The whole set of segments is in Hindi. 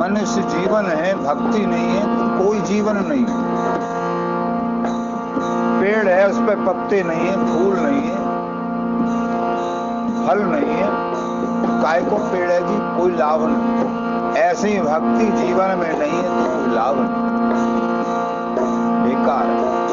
मनुष्य जीवन है, भक्ति नहीं है तो कोई जीवन नहीं पेड़ है, उस पर पत्ते नहीं है, फूल नहीं है, फल नहीं है काय को पेड़ है जी, कोई लाभ नहीं। ऐसी भक्ति जीवन में नहीं है तो कोई लाभ नहीं। बेकार है।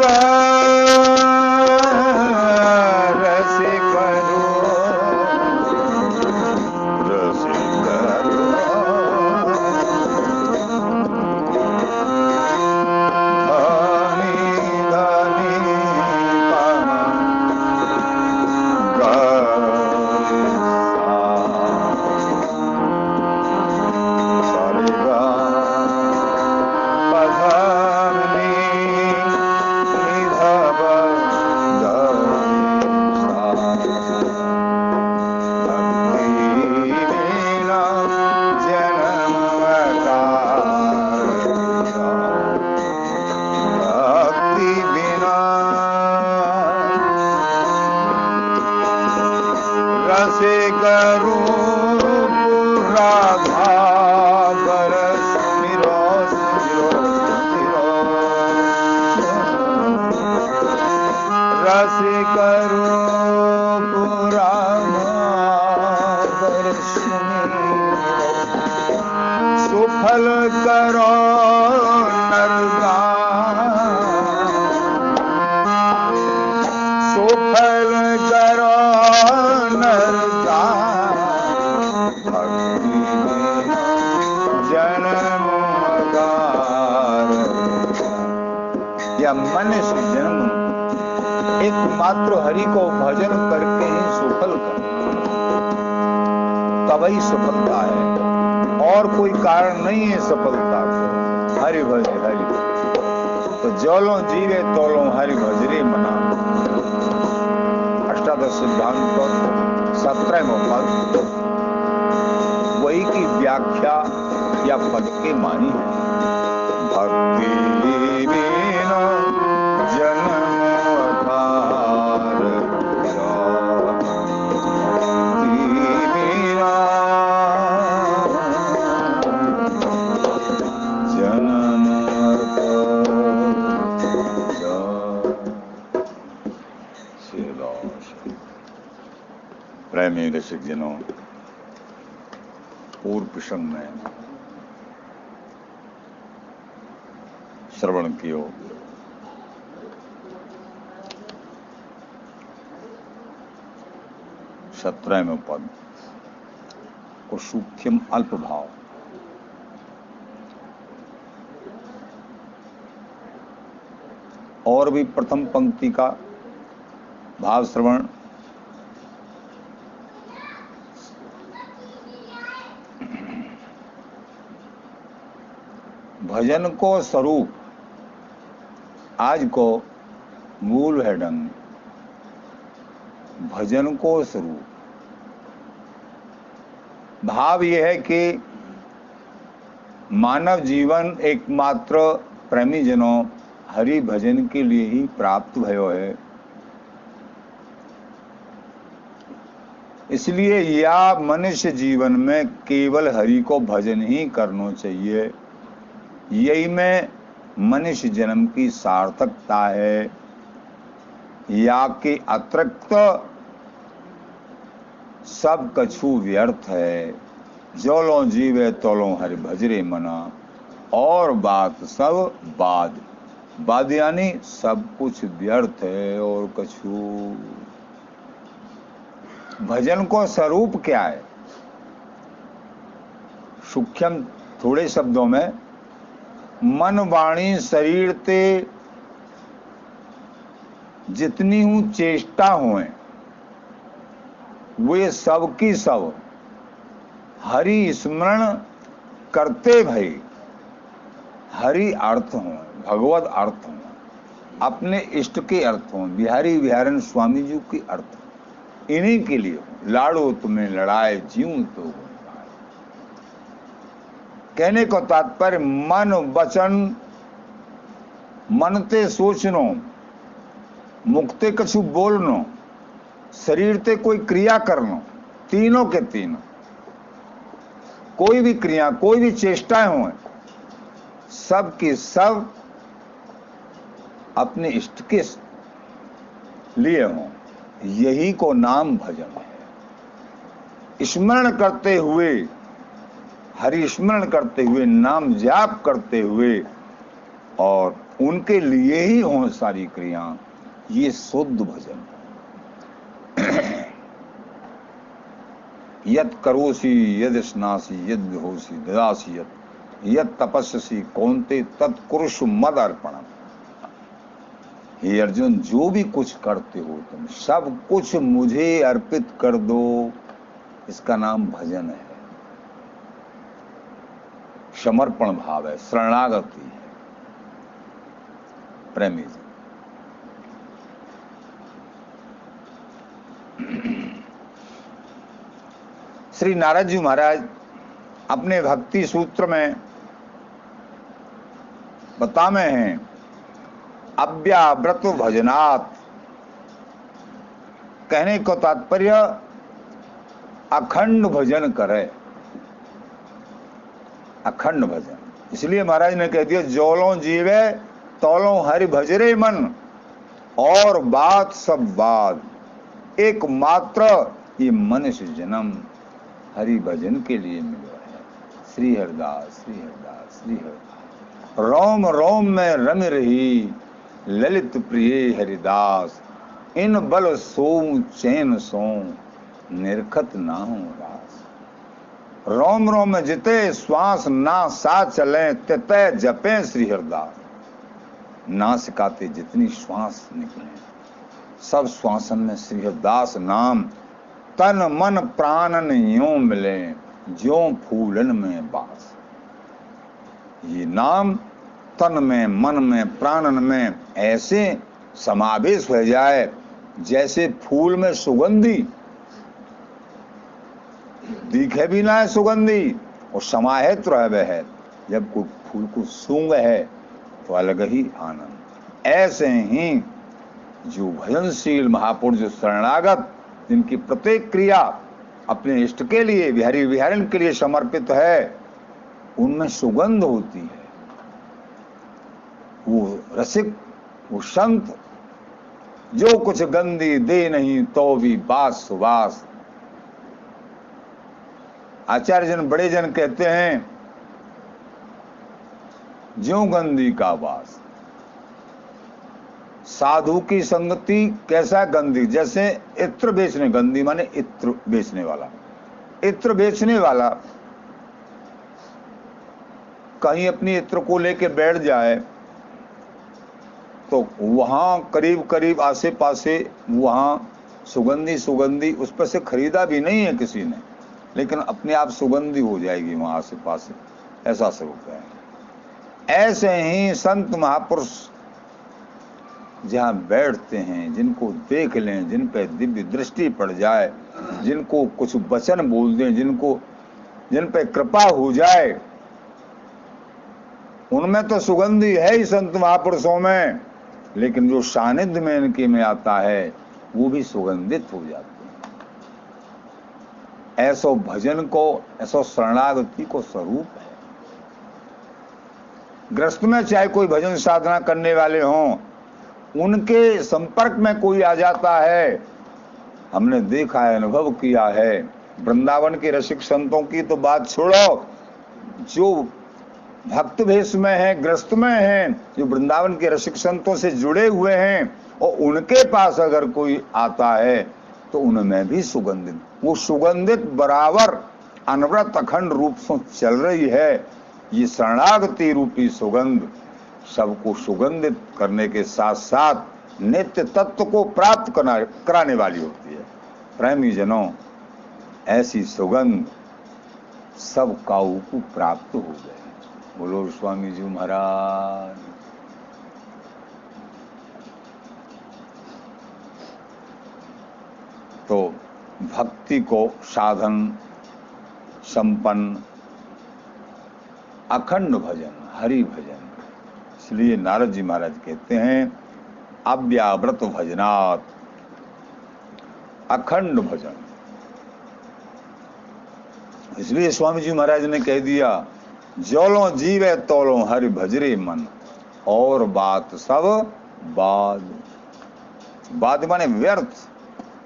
रसिक सफल कर तभी सफलता है। और कोई कारण नहीं है सफलता को। हरि भज हरि तो जलो जीवे तोलो हरि भजरे मना। अष्टादश सिद्धांत सत्रह पद। वही की व्याख्या या पद के मानी है। भक्ति आदरणीय जनों पूर्व प्रसंग में श्रवण कियो। सत्रहवें पद। को सूक्ष्म अल्प भाव और भी प्रथम पंक्ति का भाव श्रवण भजन को स्वरूप। आज को मूल है ढंग। भजन को स्वरूप। भाव यह है कि मानव जीवन एकमात्र प्रेमी जनों हरि भजन के लिए ही प्राप्त भयो है। इसलिए या मनुष्य जीवन में केवल हरि को भजन ही करना चाहिए। यही में मनुष्य जन्म की सार्थकता है। या कि अतिरिक्त सब कछु व्यर्थ है। जो लो जीवे तो लो हरि भजरे मना। और बात सब बाद। बाद यानी सब कुछ व्यर्थ है और कछु। भजन को स्वरूप क्या है? सूक्ष्म थोड़े शब्दों में मन वाणी शरीर ते जितनी हूँ चेष्टा हुए, वे सब की सब हरि स्मरण करते भई, हरि अर्थ हो, भगवत अर्थ हो, अपने इष्ट के अर्थ हो, बिहारी बिहारन स्वामी जी के अर्थ इन्हीं के लिए लाड़ो तुम्हें लड़ाए जीव तो कहने को तात्पर्य, मन वचन मन ते सोचनो, मुक्ते कछु बोलनो, शरीर ते कोई क्रिया करनो, तीनों के तीनों। कोई भी क्रिया, कोई भी चेष्टाएँ हो सब के सब अपने इष्ट के लिए हो। यही को नाम भजन है। स्मरण करते हुए हरि स्मरण करते हुए, नाम जाप करते हुए और उनके लिए ही हो सारी क्रिया, ये शुद्ध भजन। यद करोसी, यद स्नासी, यद विहोसी, ददासी यद यद तपस्सी, कौनते तत्कुरुष मद अर्पण हे अर्जुन, जो भी कुछ करते हो तुम, सब कुछ मुझे अर्पित कर दो। इसका नाम भजन है। समर्पण भाव है, शरणागति है। प्रेमी जी। श्री नारद जी महाराज अपने भक्ति सूत्र में बता में हैं, अव्याव्रत भजनात्। कहने को तात्पर्य, अखंड भजन करे। अखंड भजन। इसलिए महाराज ने कह दिया, जोलो जीवे, तोलो हरि भजरे मन। और बात सब बात। एकमात्र ये मनुष्य जन्म हरि भजन के लिए मिला है। श्री हरदास श्री हरदास श्री हरदास। रोम रोम में रम रही ललित प्रिय हरिदास। इन बल सो चैन सो निरखत ना हो रास। रोम रोम जिते श्वास ना सा चले, तिते जपे श्री हरदास। ना सिखाते जितनी श्वास निकले। सब श्वासन में श्री हरदास नाम, तन मन प्राणन यो मिले जो फूलन में बास। ये नाम तन में, मन में प्राणन में ऐसे समावेश हो जाए, जैसे फूल में सुगंधी दिखे भी ना है सुगंधी, और समाहित रहे है। जब कोई फूल को सूंग है तो अलग ही आनंद। ऐसे ही जो भजनशील महापुरुष शरणागत, जिनकी प्रत्येक क्रिया अपने इष्ट के लिए बिहारी विहारण के लिए समर्पित है, उनमें सुगंध होती है। वो रसिक, वो संत, जो कुछ गंदी दे नहीं तो भी बास सुबास आचार्य जन बड़े जन कहते हैं, ज्यो गंदी का वास। साधु की संगति कैसा गंदी? जैसे इत्र बेचने, गंदी माने इत्र बेचने वाला। इत्र बेचने वाला कहीं अपनी इत्र को लेके बैठ जाए तो वहाँ करीब करीब आसे पासे वहाँ सुगंधी सुगंधी उस पर से खरीदा भी नहीं है किसी ने। लेकिन अपने आप सुगंधी हो जाएगी वहाँ आसे पासे। ऐसा स्वरूप है ऐसे ही संत महापुरुष जहाँ बैठते हैं, जिनको देख लें, जिन पर दिव्य दृष्टि पड़ जाए, जिनको कुछ वचन बोल दें, जिनको, जिन पर कृपा हो जाए, उनमें तो सुगंधी है ही संत महापुरुषों में, लेकिन जो सानिध्य में इनके में आता है, वो भी सुगंधित हो जाता हैं। ऐसो भजन को, ऐसो शरणागति को स्वरूप है। ग्रस्त में चाहे कोई भजन साधना करने वाले हों, उनके संपर्क में कोई आ जाता है, हमने देखा है अनुभव किया है। वृंदावन के रसिक संतों की तो बात छोड़ो, जो भक्त भेष में है, ग्रस्त में है, जो वृंदावन के रसिक संतों से जुड़े हुए हैं, और उनके पास अगर कोई आता है तो उनमें भी सुगंधित। वो सुगंधित बराबर अनवरत अखंड रूप से चल रही है। ये शरणागति रूपी सुगंध सबको सुगंधित करने के साथ साथ नित्य तत्व को प्राप्त करना कराने वाली होती है। प्रेमी जनों ऐसी सुगंध सब काऊ को प्राप्त हो गए बोलो स्वामी जी महाराज। तो भक्ति को साधन, संपन्न, अखंड भजन, हरि भजन। इसलिए नारद जी महाराज कहते हैं अव्याव्रत भजनात्, अखंड भजन। इसलिए स्वामी जी महाराज ने कह दिया जोलो जीवे तोलो हरि भजरे मन, और बात सब बाद बाद माने व्यर्थ।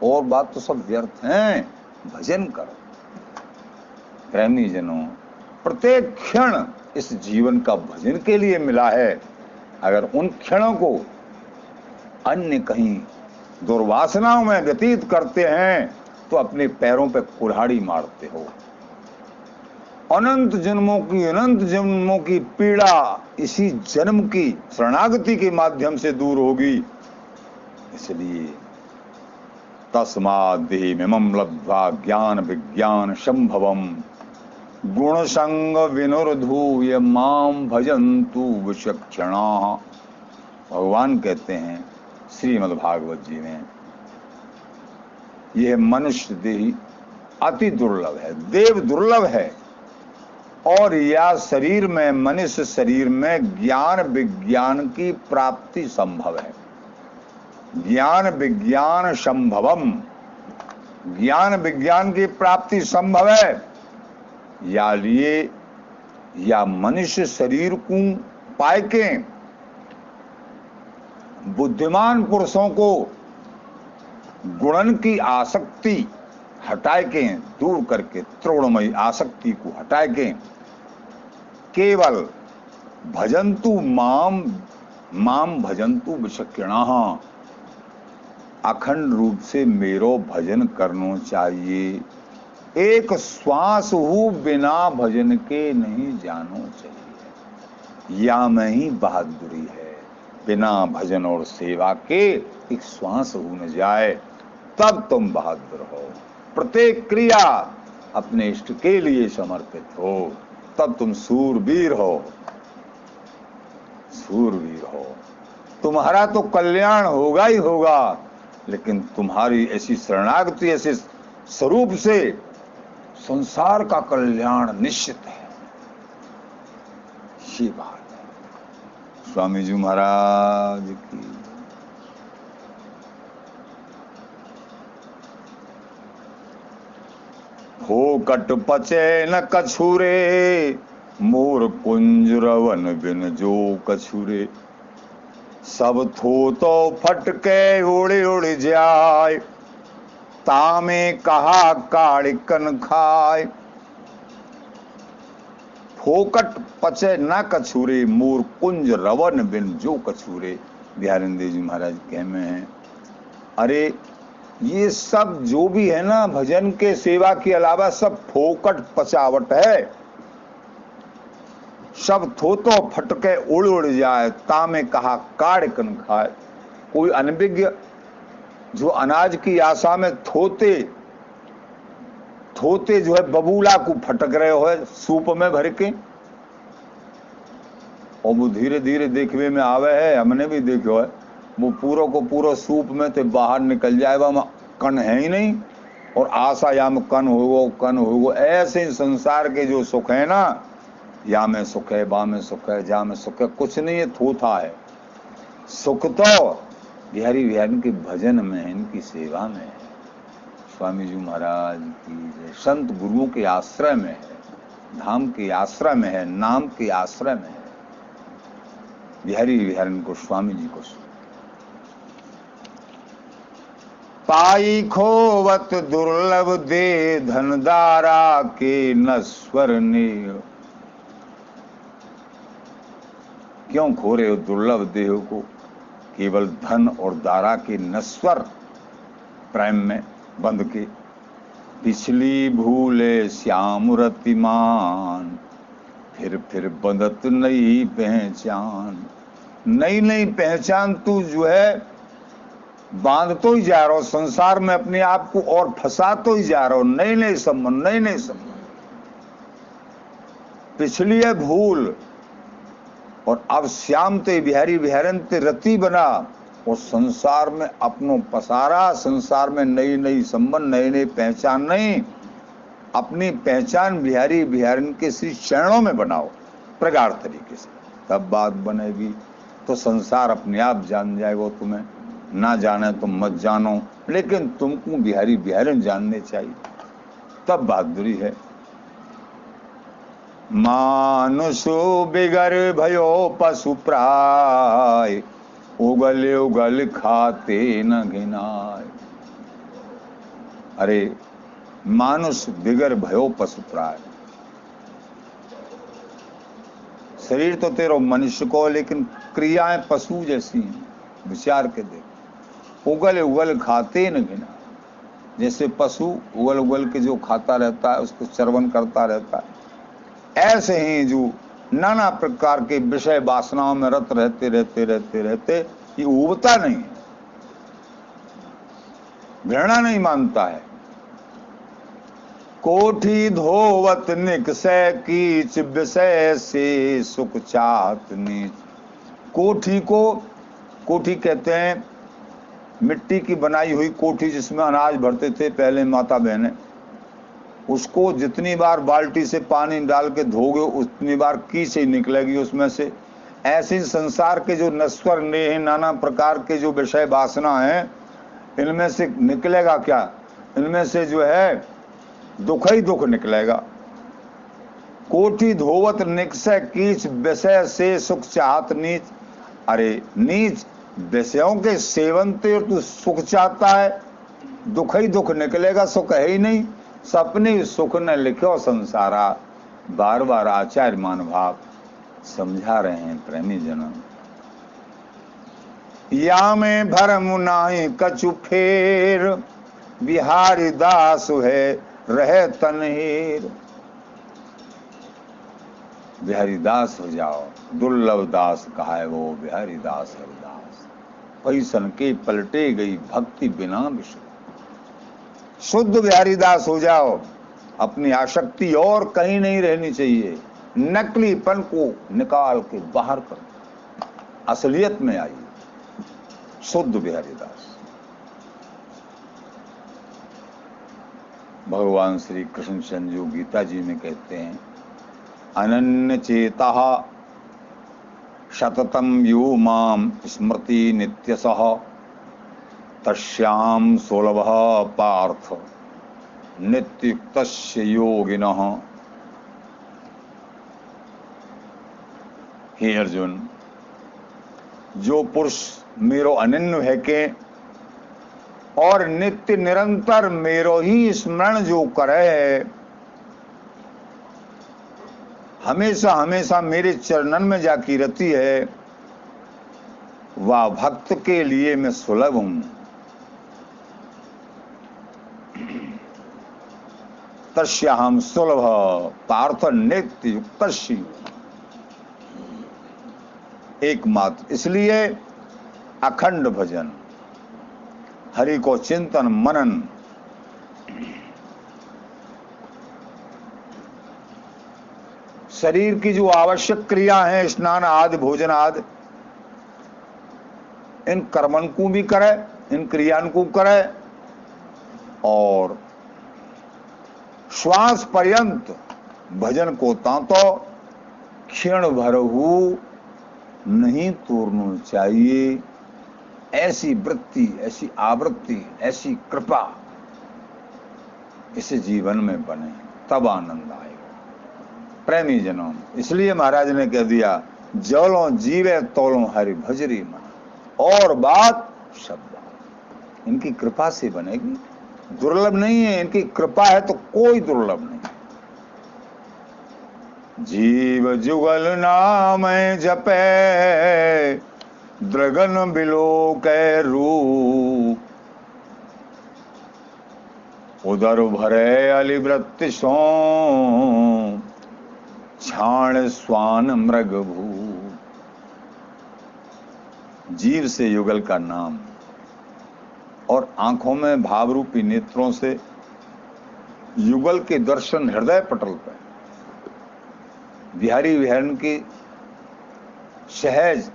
और बात तो सब व्यर्थ है। भजन करो। प्रेमी जनों, प्रत्येक क्षण इस जीवन का भजन के लिए मिला है। अगर उन क्षणों को अन्य कहीं दुर्वासनाओं में व्यतीत करते हैं तो अपने पैरों पे कुल्हाड़ी मारते हो। अनंत जन्मों की, अनंत जन्मों की पीड़ा इसी जन्म की शरणागति के माध्यम से दूर होगी। इसलिए तस्मादेहिमम लब्ध्वा ज्ञान विज्ञान संभवम गुण संग विनुर्धूय माम भजंतु विचक्षणा। भगवान कहते हैं श्रीमद् भागवत जी में यह मनुष्य देही अति दुर्लभ है, देव दुर्लभ है। और या शरीर में, मनुष्य शरीर में ज्ञान विज्ञान की प्राप्ति संभव है। ज्ञान विज्ञान संभवम। ज्ञान विज्ञान की प्राप्ति संभव है। या लिए या मनुष्य शरीर को पाए के बुद्धिमान पुरुषों को गुणन की आसक्ति हटाए के दूर करके त्रोणमयी आसक्ति को हटाए के केवल भजंतु माम माम भजंतु विशक्यणा। अखंड रूप से मेरो भजन करना चाहिए। एक श्वास हु बिना भजन के नहीं जानो चाहिए। या में ही बहादुरी है, बिना भजन और सेवा के एक श्वास हो न जाए, तब तुम बहादुर हो। प्रत्येक क्रिया अपने इष्ट के लिए समर्पित हो, तब तुम सूरवीर हो। सूरवीर हो। तुम्हारा तो कल्याण होगा ही होगा लेकिन तुम्हारी ऐसी शरणागति, ऐसे स्वरूप से संसार का कल्याण निश्चित है। ये बात है। स्वामी जी महाराज की। हो कट पचे न कछुरे, मोर कुंज रवन बिन जो कछुरे। सब थो तो फटके उड़ उड़ जाय तामे कहा काड़िकन खाए। फोकट पचे न कछूरे, मोर कुंज रवन बिन जो कछुरे। बिहारिंदे जी महाराज कह में है, अरे, ये सब जो भी है ना, भजन के सेवा के अलावा सब फोकट पचावट है। सब थोतो फटके उड़ उड़ जाए, तामे कहा काड़ कन खाए। कोई अनभिज्ञ जो अनाज की आशा में थोते थोते जो है बबूला को फटक रहे हो सूप में भर के। और वो धीरे धीरे देखने में आवे है, हमने भी देखो है वो पूरा को पूरा सूप में तो बाहर निकल जाए, वह कन है ही नहीं। और आशा या में कन हो कन हो ऐसे संसार के जो सुख है ना या में सुख है, बा में सुख है, जा में सुख है, कुछ नहीं है थोथा है। सुख तो बिहारी बिहारी के भजन में है इनकी सेवा में है। स्वामी जी महाराज की संत गुरुओं के आश्रय में है, धाम के आश्रय में है, नाम के आश्रय में है। बिहारी बिहारी को, स्वामी जी को पाई खोवत दुर्लभ दे धनदारा के नस्वर ने क्यों खो रहे हो दुर्लभ देह को? केवल धन और दारा के नस्वर प्रेम में बंद के। पिछली भूले श्याम रतिमान, फिर फिर बंदत नई पहचान। नई नई पहचान तू जो है, बाँध तो ही जा रहा हो, संसार में अपने आप को और फंसा तो ही जा रहा हो। नए नए संबंध नए नए संबंध। पिछली है भूल और अब श्याम ते बिहारी बिहारन ते रति बना और संसार में अपनों पसारा, संसार में नई नई संबंध नई नई पहचान नहीं। अपनी पहचान बिहारी बिहारन के श्री चरणों में बनाओ, प्रगाढ़ तरीके से। तब बात बनेगी तो संसार अपने आप जान जाएगा तुम्हें। ना जाने तो मत जानो, लेकिन तुमको बिहारी बिहारन जानने चाहिए। तब बहादुरी है। मानुषो बिगर भयो पशु प्राय, उगल उगल खाते न घिनाय। अरे, मानुष बिगर भयो पशु प्राय। शरीर तो तेरो मनुष्य को, लेकिन क्रियाएँ पशु जैसी हैं, विचार के देख। उगल उगल खाते न घिना जैसे पशु उगल उगल के जो खाता रहता है, उसको चरवन करता रहता है ऐसे ही जो नाना प्रकार के विषय वासनाओं में रत रहते रहते रहते रहते, ये उबता नहीं घृणा नहीं मानता है। कोठी धोवत निकसय कीच विषय से सुख चात नीच। कोठी को, कोठी कहते हैं, मिट्टी की बनाई हुई कोठी जिसमें अनाज भरते थे पहले माता बहने। उसको जितनी बार बाल्टी से पानी डाल के धोगे, उतनी बार की से निकलेगी उसमें से। ऐसे संसार के जो नस्वर नेह, नाना प्रकार के जो विषय वासना है, इनमें से निकलेगा क्या? इनमें से जो है, दुख ही दुख निकलेगा। कोटि धोवत निकसय कीच, विषय से सुख चाहत नीच। अरे, नीच, विषयों के सेवन तू सुख चाहता है, दुख ही दुख निकलेगा, सुख है ही नहीं। सपने सुख न लिखो संसारा। बार बार आचार्य मान भाव समझा रहे हैं प्रेमी जनम या में भरम नाही कछु फेर, बिहारी दास है रहे तनहीर। बिहारी दास हो जाओ, दुर्लभ दास कहा है वो, बिहारी दास हरिदास। पैसन के पलटे गई भक्ति बिना विश्व शुद्ध बिहारी दास हो जाओ। अपनी आसक्ति और कहीं नहीं रहनी चाहिए। नकलीपन को निकाल के बाहर कर। असलियत में आइए। शुद्ध बिहारी दास। भगवान श्री कृष्ण चंद्र जो गीता जी में कहते हैं, अनन्य चेता शततम यो माम स्मृति नित्यसह तस्याम सुलभ पार्थ। नित्युक्त योगिन। हे अर्जुन, जो पुरुष मेरो अनन्य है के और नित्य निरंतर मेरो ही स्मरण जो करे है हमेशा हमेशा मेरे चरणन में जाकी रहती है, वह भक्त के लिए मैं सुलभ हूँ। तस्याम सुलभ पार्थ नित्य युक्त एकमात्र इसलिए अखंड भजन, हरि को चिंतन मनन, शरीर की जो आवश्यक क्रिया है, स्नान आदि, भोजन आदि, इन कर्मन को भी करे, इन क्रियान को करे, और श्वास पर्यंत भजन को तांतो क्षण भर हो नहीं तोड़ना चाहिए। ऐसी वृत्ति, ऐसी आवृत्ति, ऐसी कृपा इस जीवन में बने, तब आनंद आएगा। प्रेमी जनों, इसलिए महाराज ने कह दिया, जलो जीवे तोलो हरि भजरी मन, और बात शब्द। इनकी कृपा से बनेगी। दुर्लभ नहीं है, इनकी कृपा है तो कोई दुर्लभ नहीं। जीव जुगल नाम जपे, द्रगन बिलो कै रूप उदर भरे अलिवृत्ति सो, छाण स्वान मृग भू जीव से युगल का नाम और आँखों में भावरूपी नेत्रों से युगल के दर्शन हृदय पटल पर। बिहारी विहरण की सहज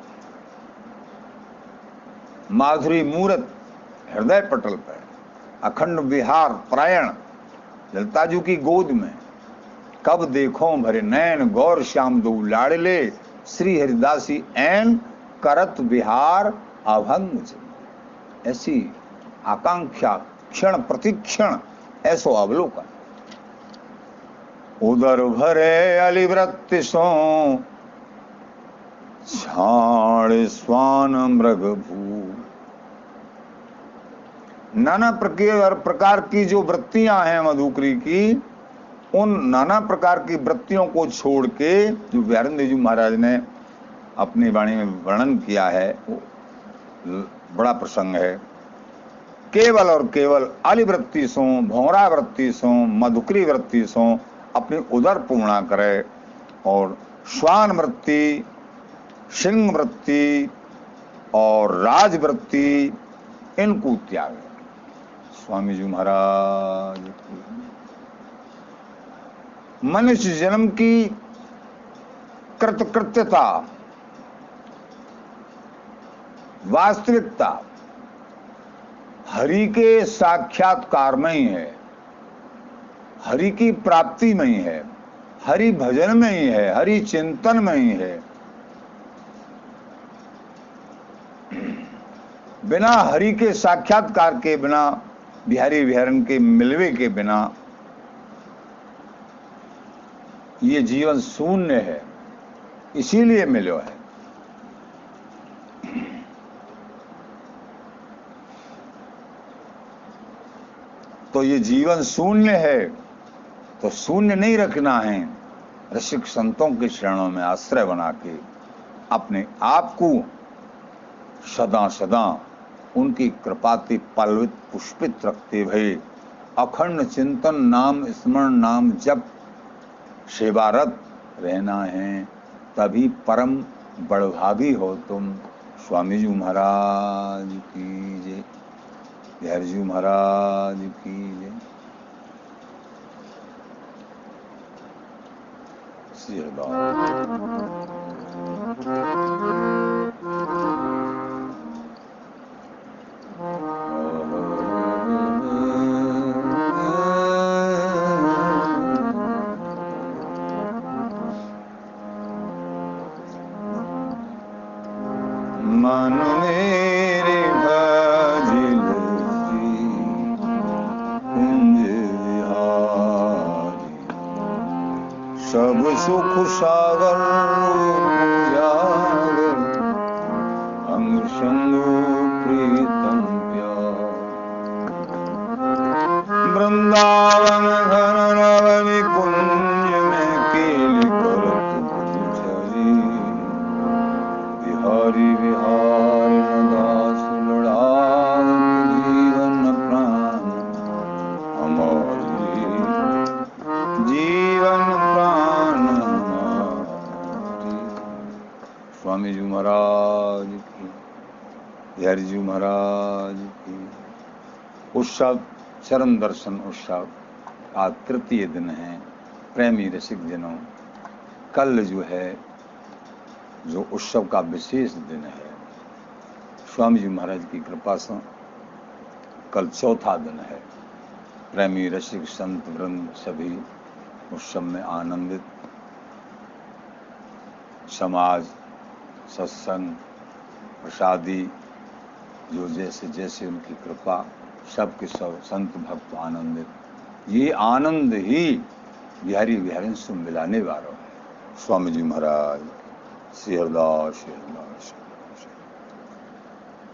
माधुरी मूर्त हृदय पटल पर, अखंड विहार प्रायण ललताजू की गोद में, कब देखो भरे नैन गौर श्याम दो लाड़ले श्री हरिदासी एन करत विहार अभंग ऐसी आकांक्षा, क्षण प्रतिक्षण, ऐसो अवलोकन। उदर भरे अलिवृत्ति सो स्वान मृग भू। नाना प्रकार प्रकार की जो वृत्तियाँ हैं मधुकरी की, उन नाना प्रकार की वृत्तियों को छोड़ के जो व्यारण जी महाराज ने अपनी वाणी में वर्णन किया है, वो बड़ा प्रसंग है। केवल और केवल अलिवृत्ति सो भौरा वृत्ति सो, मधुकरी वृत्ति सो, अपनी उदर पूर्णा करे। और श्वान वृत्ति सिंह वृत्ति और राजवृत्ति इनको त्याग। स्वामी जी महाराज, मनुष्य जन्म की कृतकृत्यता, वास्तविकता हरि के साक्षात्कार में ही है। हरि की प्राप्ति में ही है। हरि भजन में ही है। हरि चिंतन में ही है। बिना हरि के साक्षात्कार के बिना, बिहारी विहरण के मिलवे के बिना, ये जीवन शून्य है। इसीलिए मिलो है। तो ये जीवन शून्य है तो शून्य नहीं रखना है। ऋषिक संतों के शरणों में आश्रय बना के अपने आप को सदा सदा उनकी कृपाति पलवित, पुष्पित रखते हुए अखंड चिंतन नाम, स्मरण नाम, जप, सेवारत रहना है। तभी परम बड़भागी हो तुम। स्वामी जी महाराज की जय। बिहारी जी महाराज की जय। श्री मन मेरे सुख सागर। स्वामी जी महाराज की हरि जी महाराज की उत्सव चरण दर्शन उत्सव आज तृतीय दिन है, प्रेमी रसिक जनों। कल जो है, जो उत्सव का विशेष दिन है, स्वामी जी महाराज की कृपा से कल चौथा दिन है। प्रेमी रसिक संत वृंद सभी उत्सव में आनंदित। समाज सत्संग, प्रसादी, जो जैसे जैसे उनकी कृपा, सबके सब संत भक्त आनंदित। ये आनंद ही बिहारी बिहारी से मिलाने वालों स्वामी जी महाराज, श्री हरदास श्री हरदास।